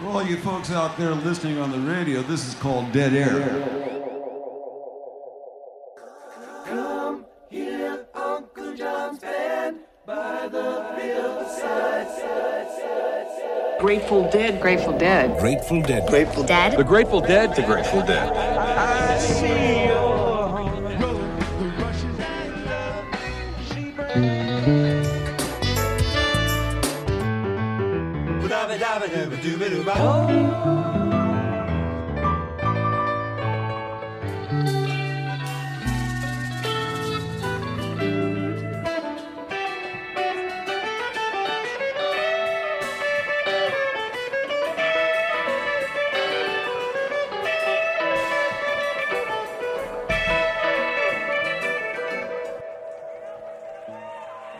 For all you folks out there listening on the radio, this is called Dead Air. Come hear Uncle John's band by the hillside. Grateful Dead. Grateful Dead. Grateful Dead. Grateful Dead. The Grateful Dead. The Grateful Dead.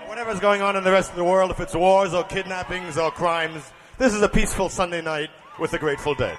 Whatever's going on in the rest of the world, if it's wars or kidnappings or crimes, this is a peaceful Sunday night with the Grateful Dead.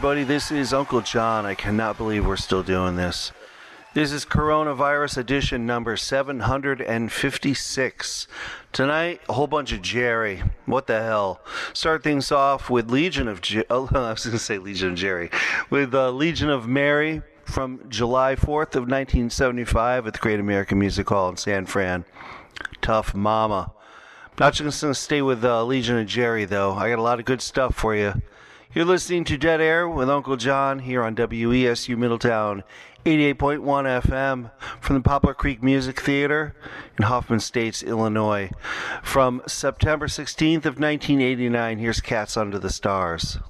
Everybody, this is Uncle John. I cannot believe we're still doing this. This is Coronavirus Edition number 756. Tonight, a whole bunch of Jerry. What the hell? Start things off with Legion of J- oh, I was going to say Legion of Jerry. With uh, Legion of Mary from July 4th of 1975 at the Great American Music Hall in San Fran. Tough Mama. Not just going to stay with uh, Legion of Jerry though. I got a lot of good stuff for you. You're listening to Dead Air with Uncle John here on WESU Middletown, 88.1 FM from the Poplar Creek Music Theater in Hoffman Estates, Illinois. From September 16th of 1989, here's Cats Under the Stars.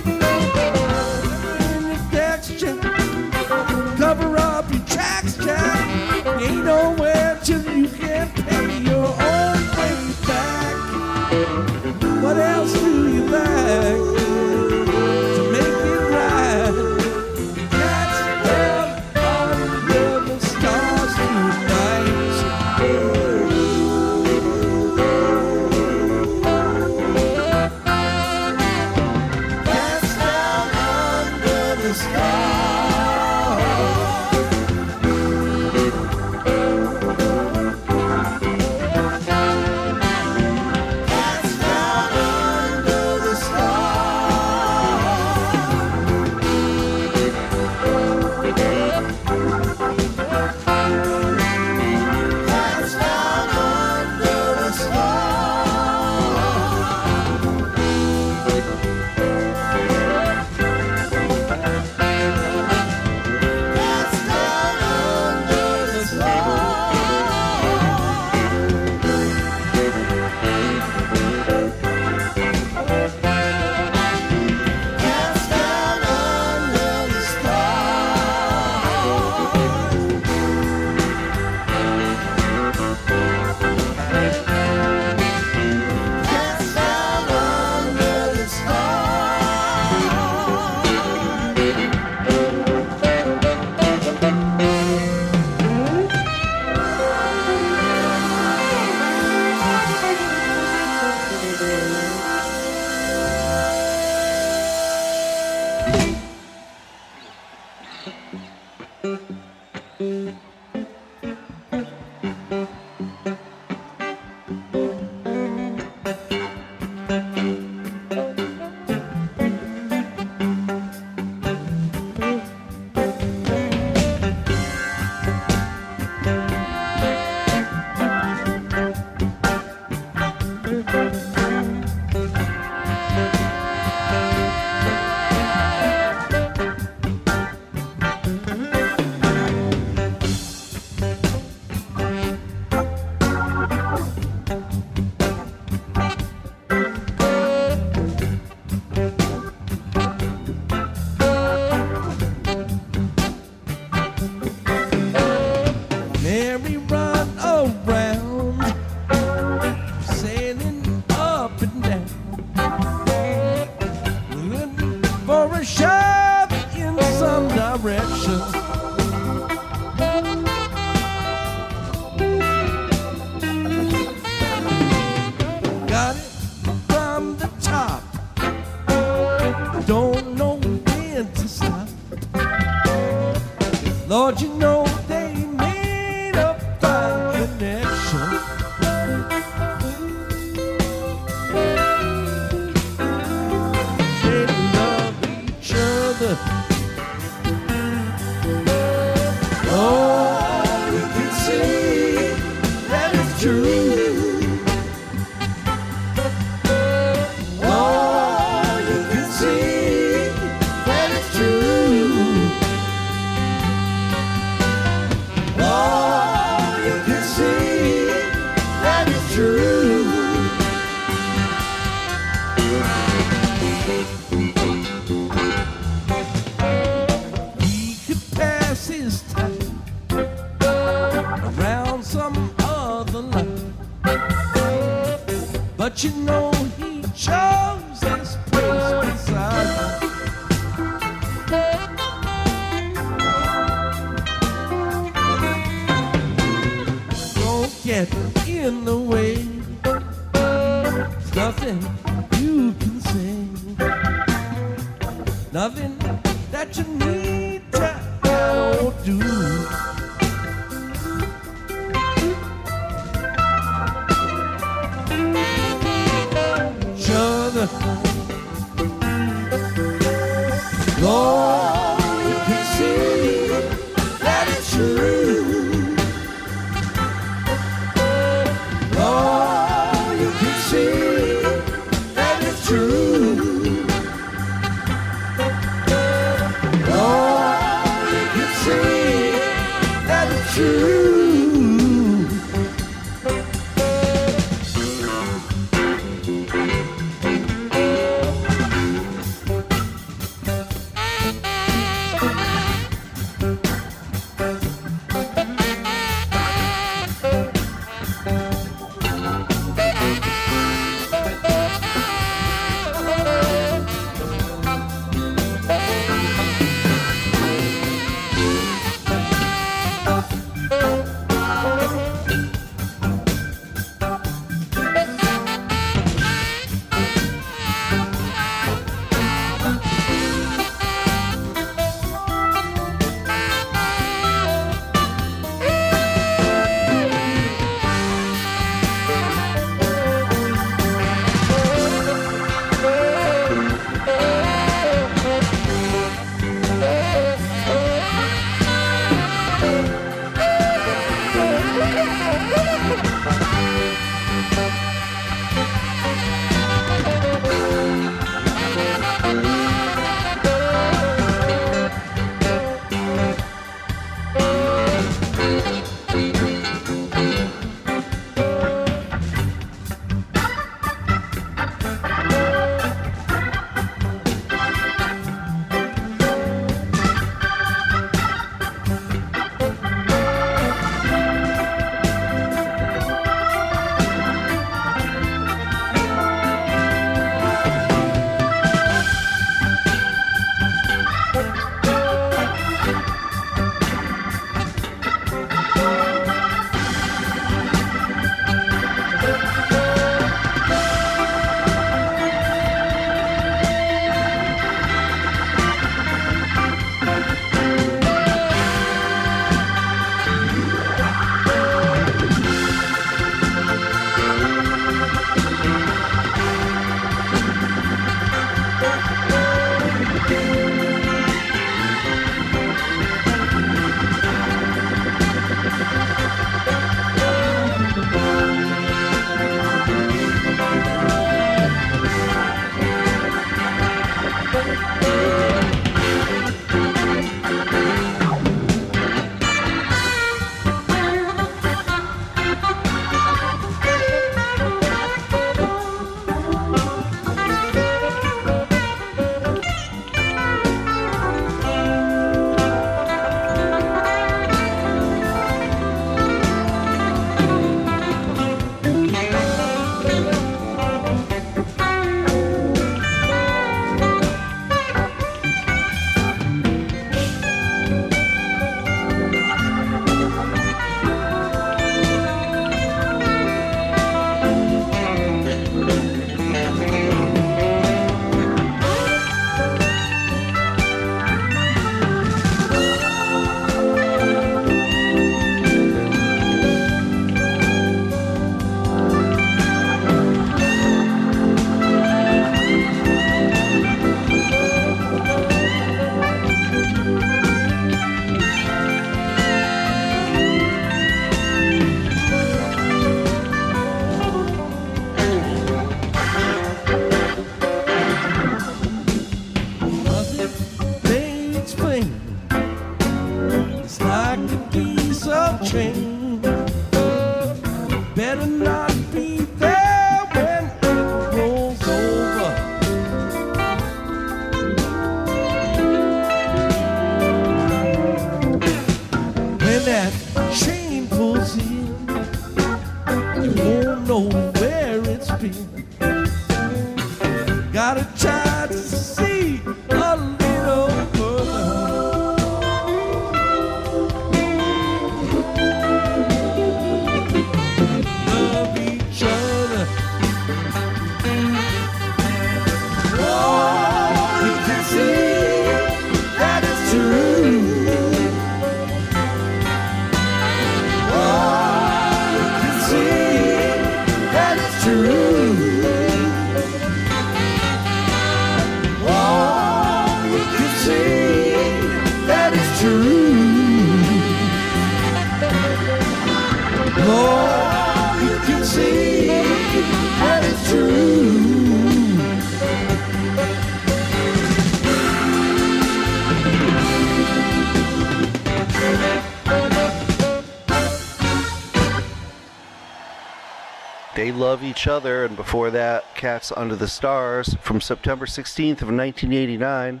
Each Other, and before that, Cats Under the Stars from September 16th of 1989.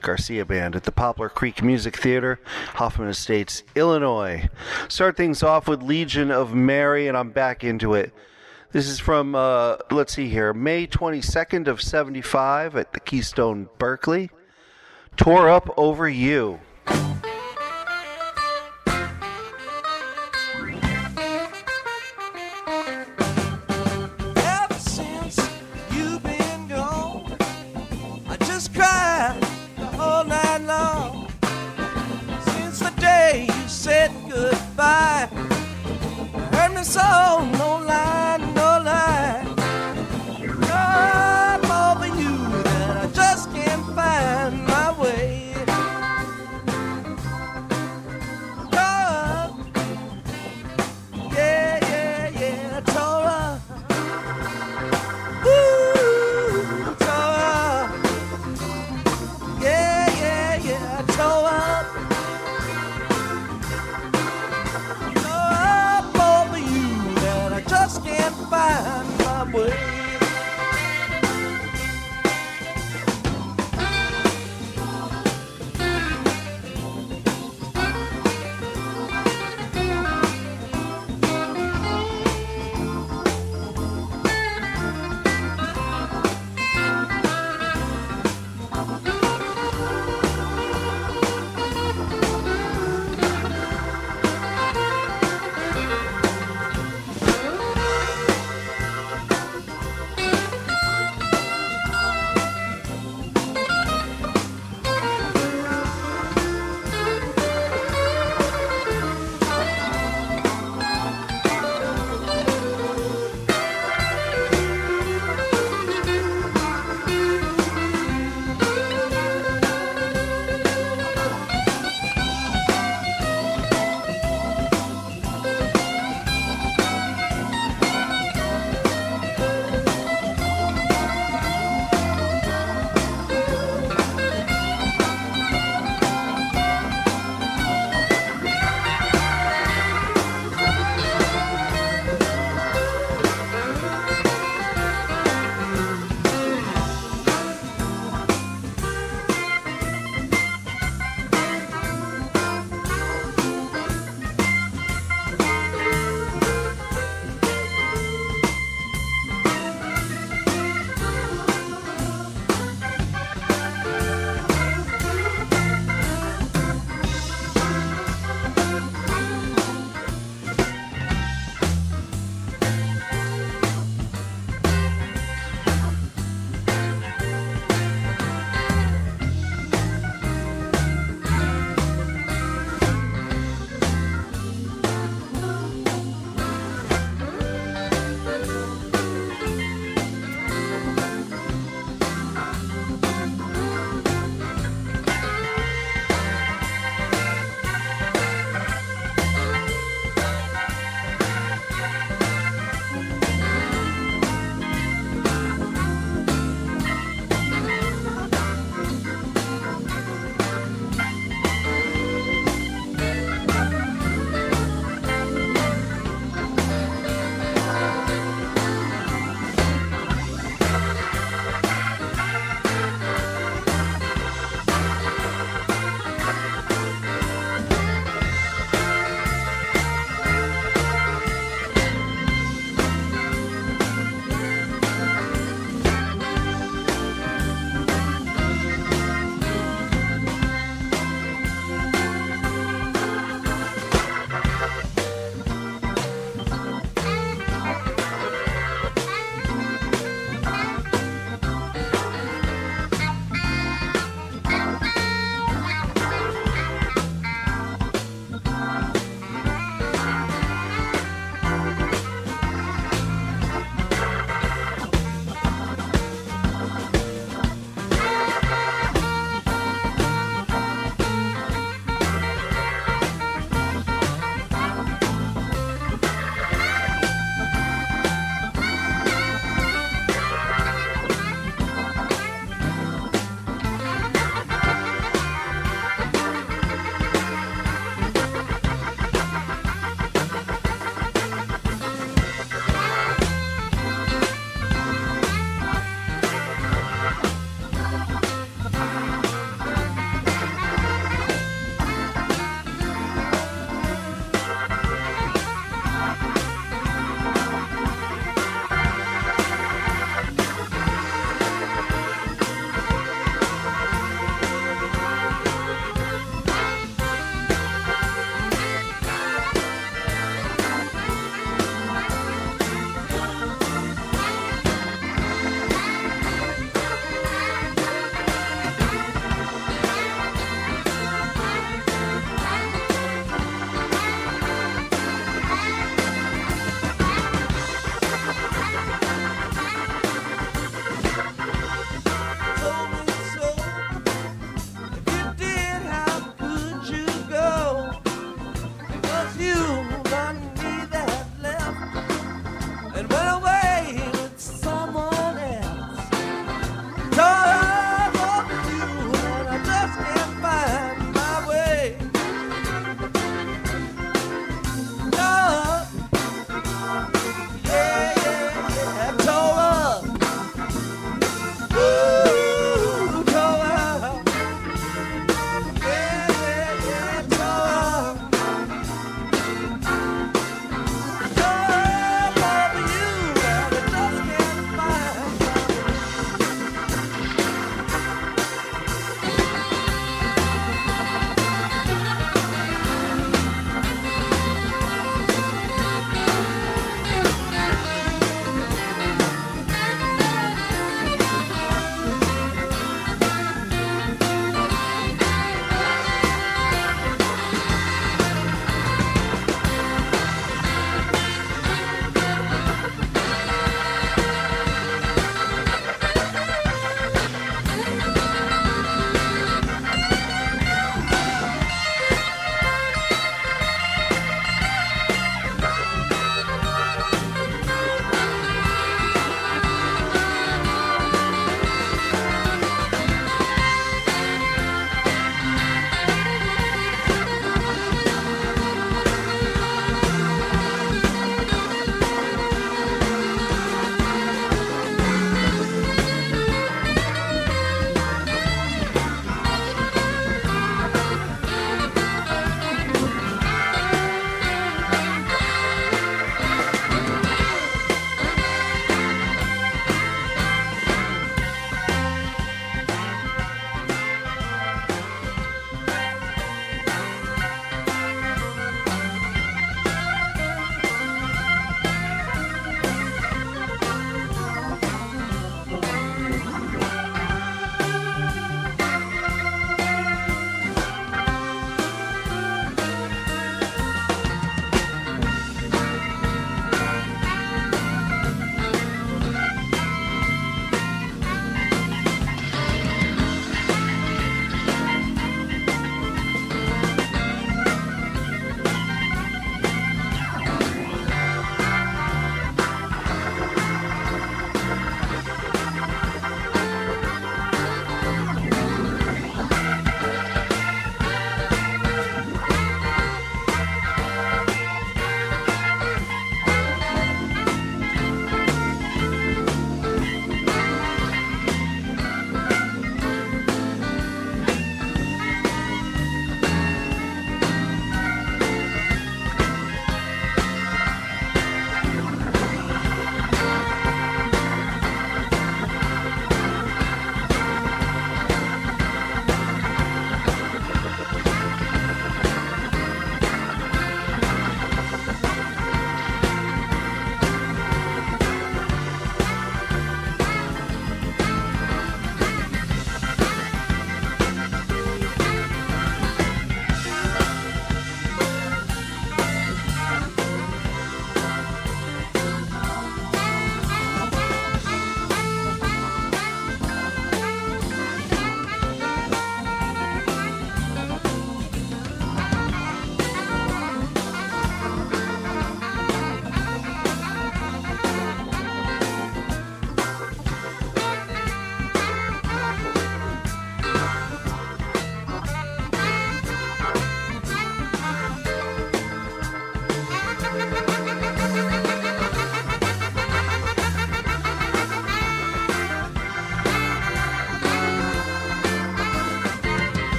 Garcia Band at the Poplar Creek Music Theater, Hoffman Estates, Illinois. Start things off with Legion of Mary, and I'm back into it. This is from, uh, let's see here, May 22nd of 75 at the Keystone Berkeley. Tore Up Over You. Hurt me so, no lie,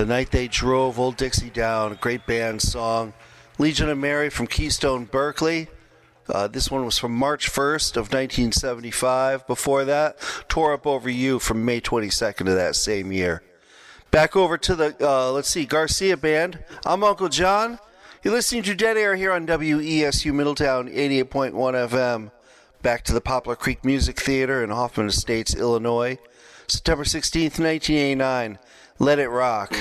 The Night They Drove Old Dixie Down, great band song. Legion of Mary from Keystone, Berkeley. Uh, this one was from March 1st of 1975. Before that, Tore Up Over You from May 22nd of that same year. Back over to the, uh, let's see, Garcia Band. I'm Uncle John. You're listening to Dead Air here on WESU Middletown 88.1 FM. Back to the Poplar Creek Music Theater in Hoffman Estates, Illinois. September 16th, 1989. Let it rock.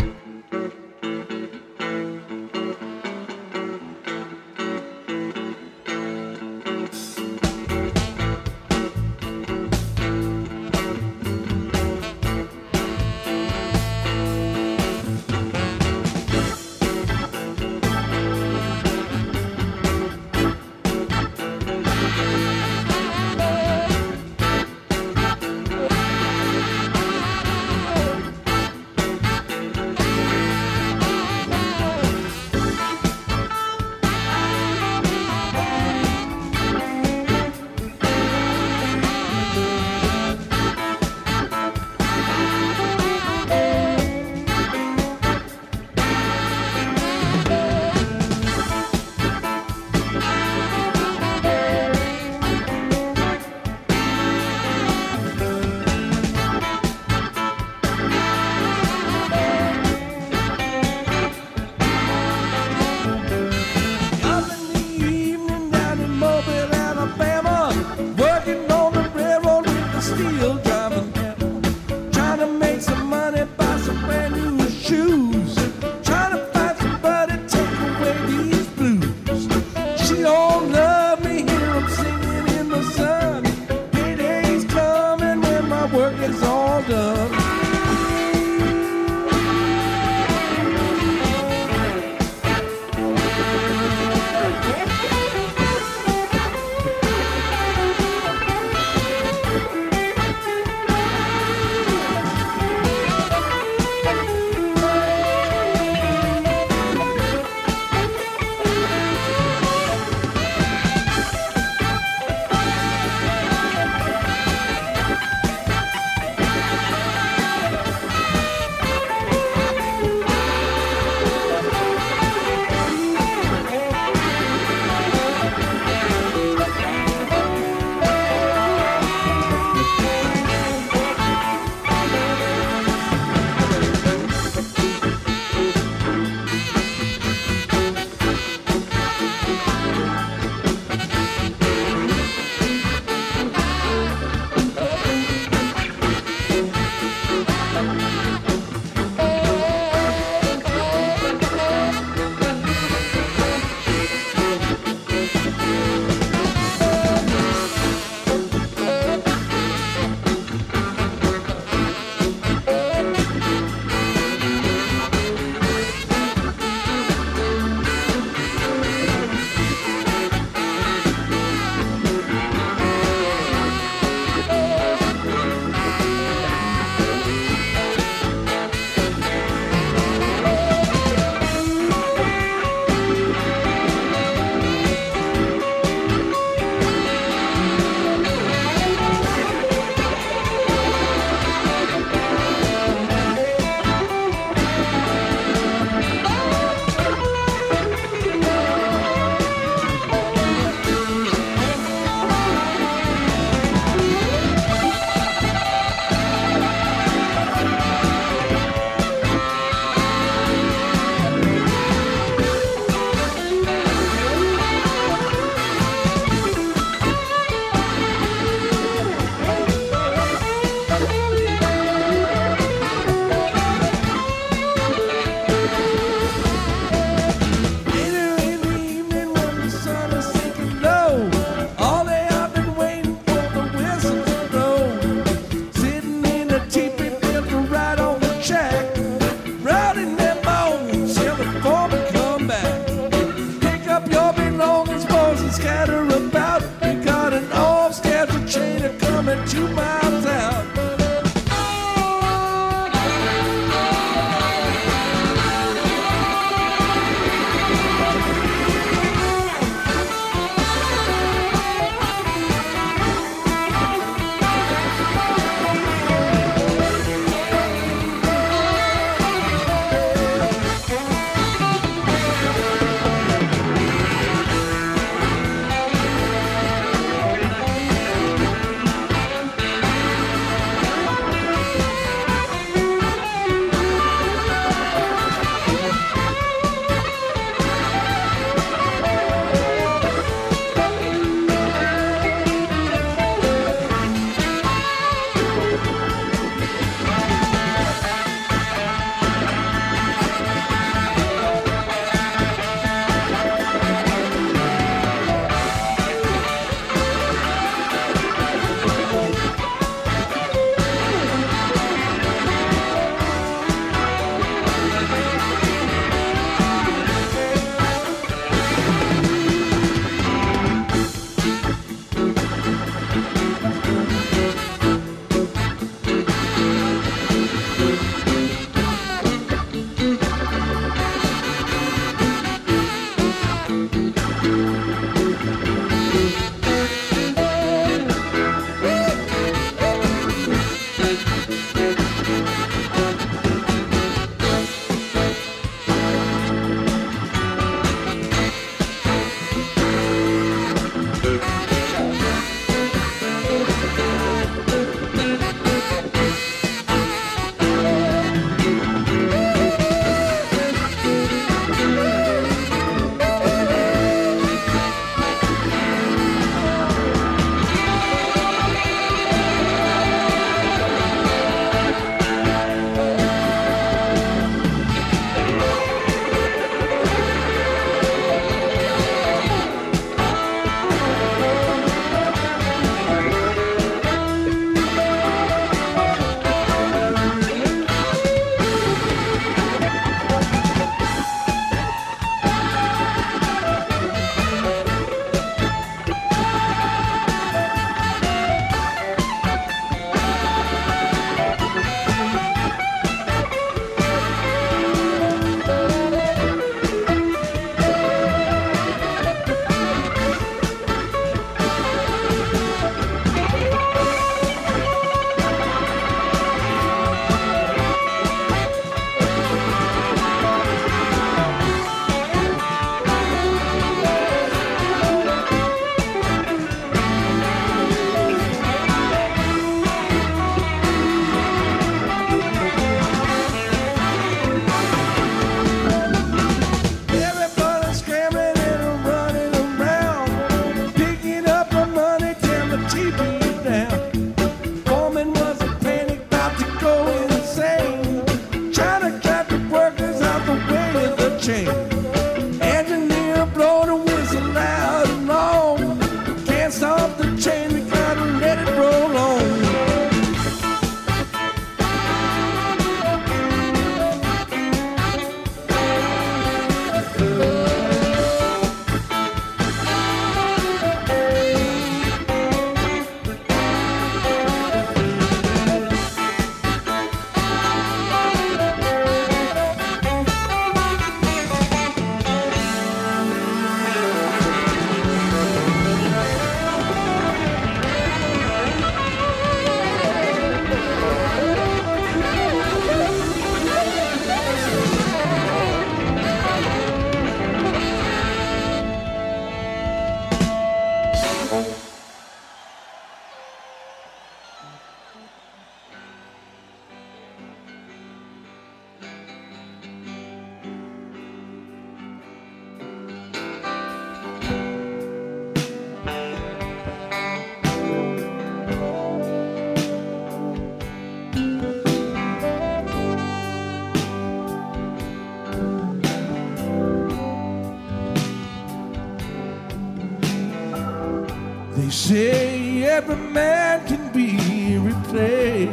every man can be replaced.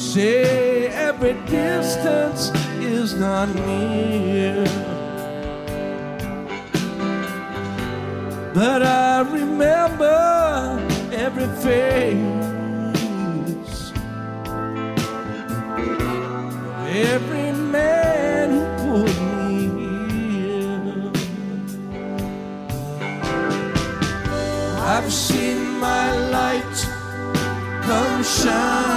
Say every distance is not near. But I remember every face. Come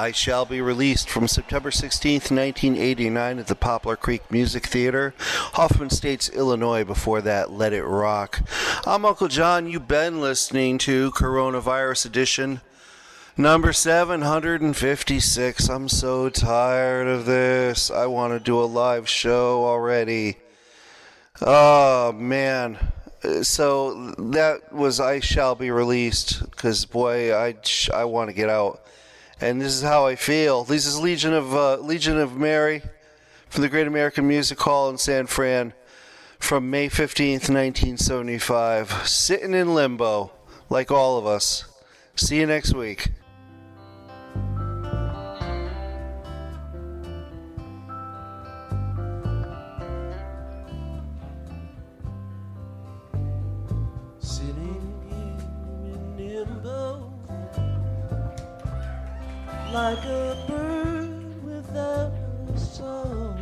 I Shall Be Released from September 16th, 1989 at the Poplar Creek Music Theater, Hoffman Estates, Illinois. Before that, Let It Rock. I'm Uncle John. You've been listening to Coronavirus Edition number 756. I'm so tired of this. I want to do a live show already. Oh, man. So that was I Shall Be Released because, boy, I, I want to get out and this is how I feel. This is Legion of uh, Legion of Mary from the Great American Music Hall in San Fran from May 15th, 1975. Sitting in limbo, like all of us. See you next week. Like a bird without a song.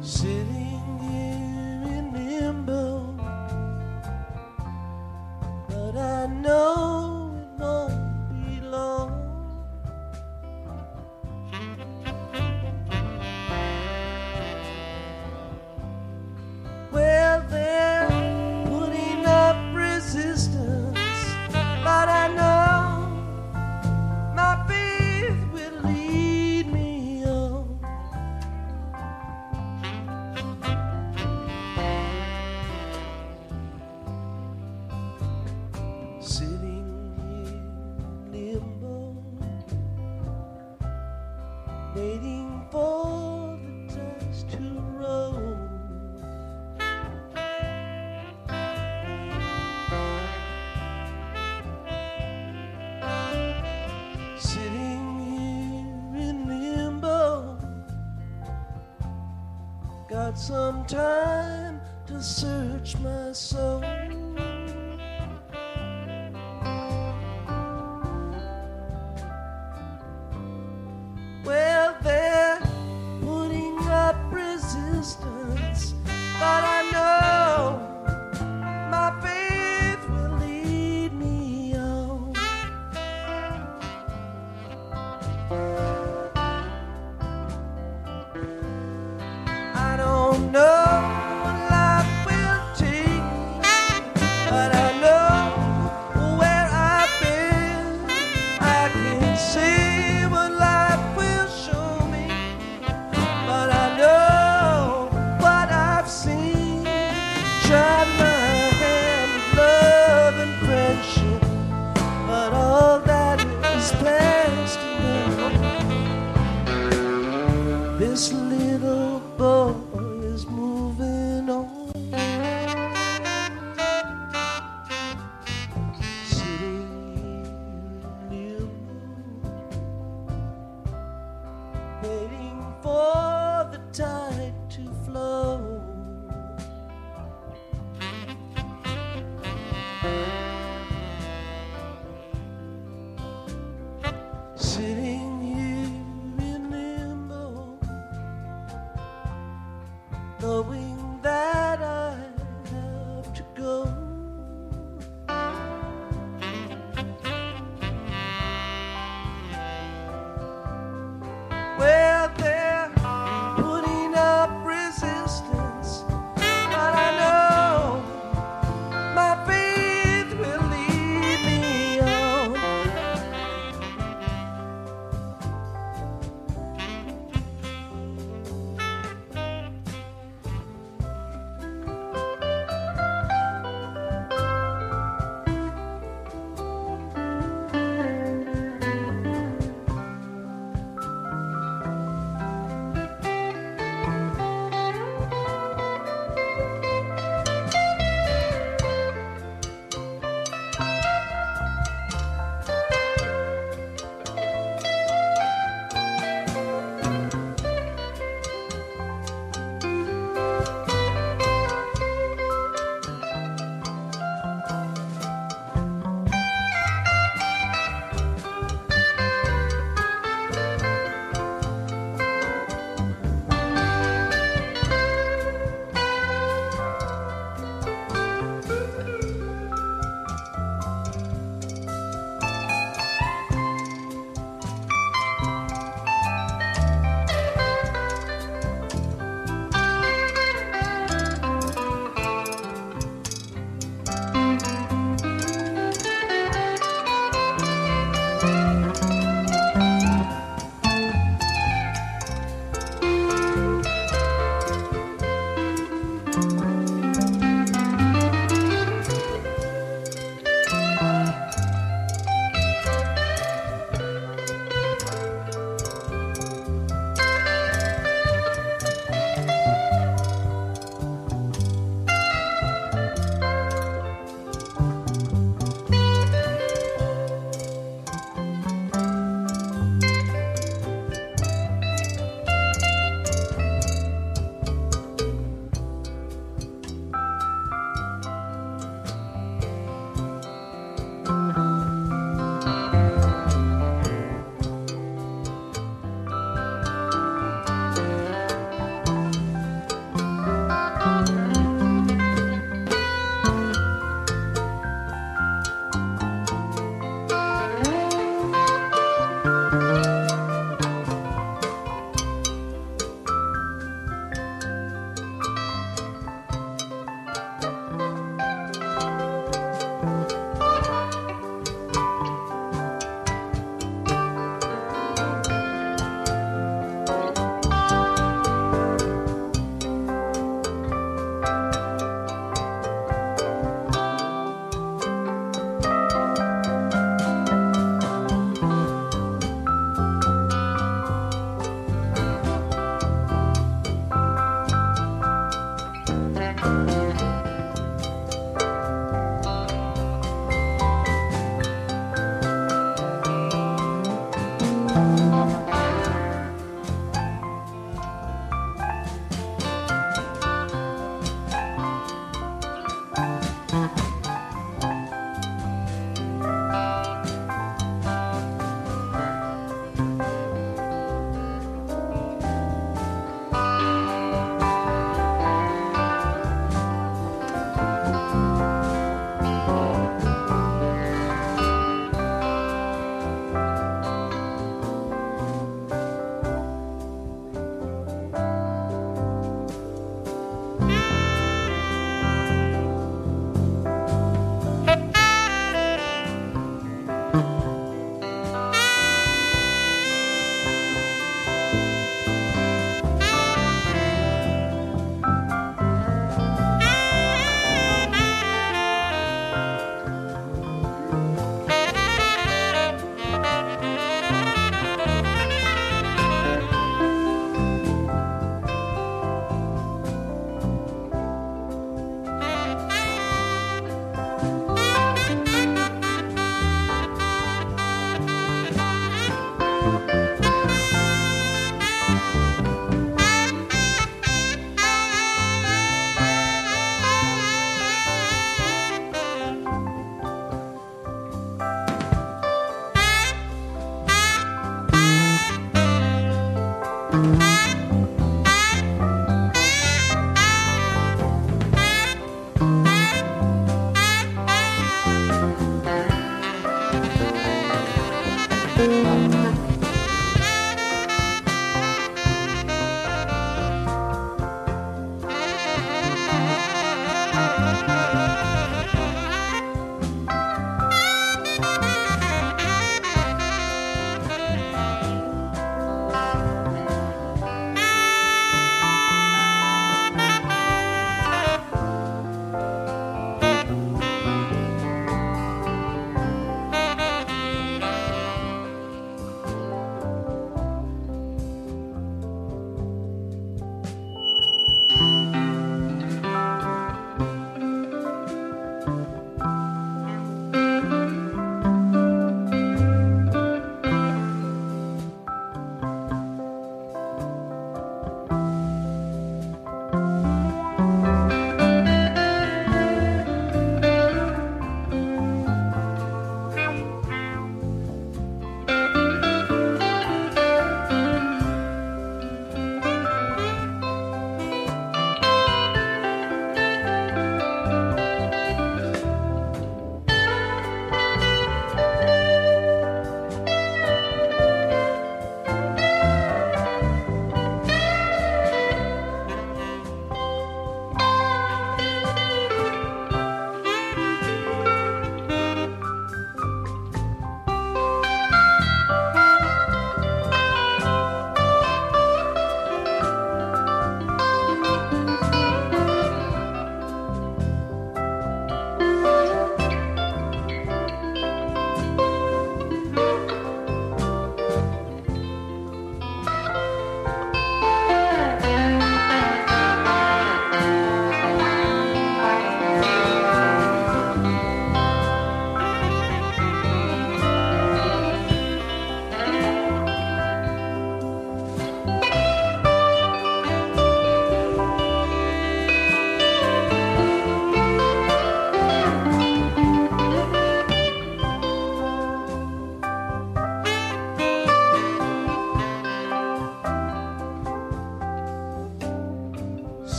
Sitting here in limbo, but I know got some time to search my soul.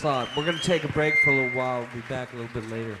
slot. We're going to take a break for a little while. We'll be back a little bit later.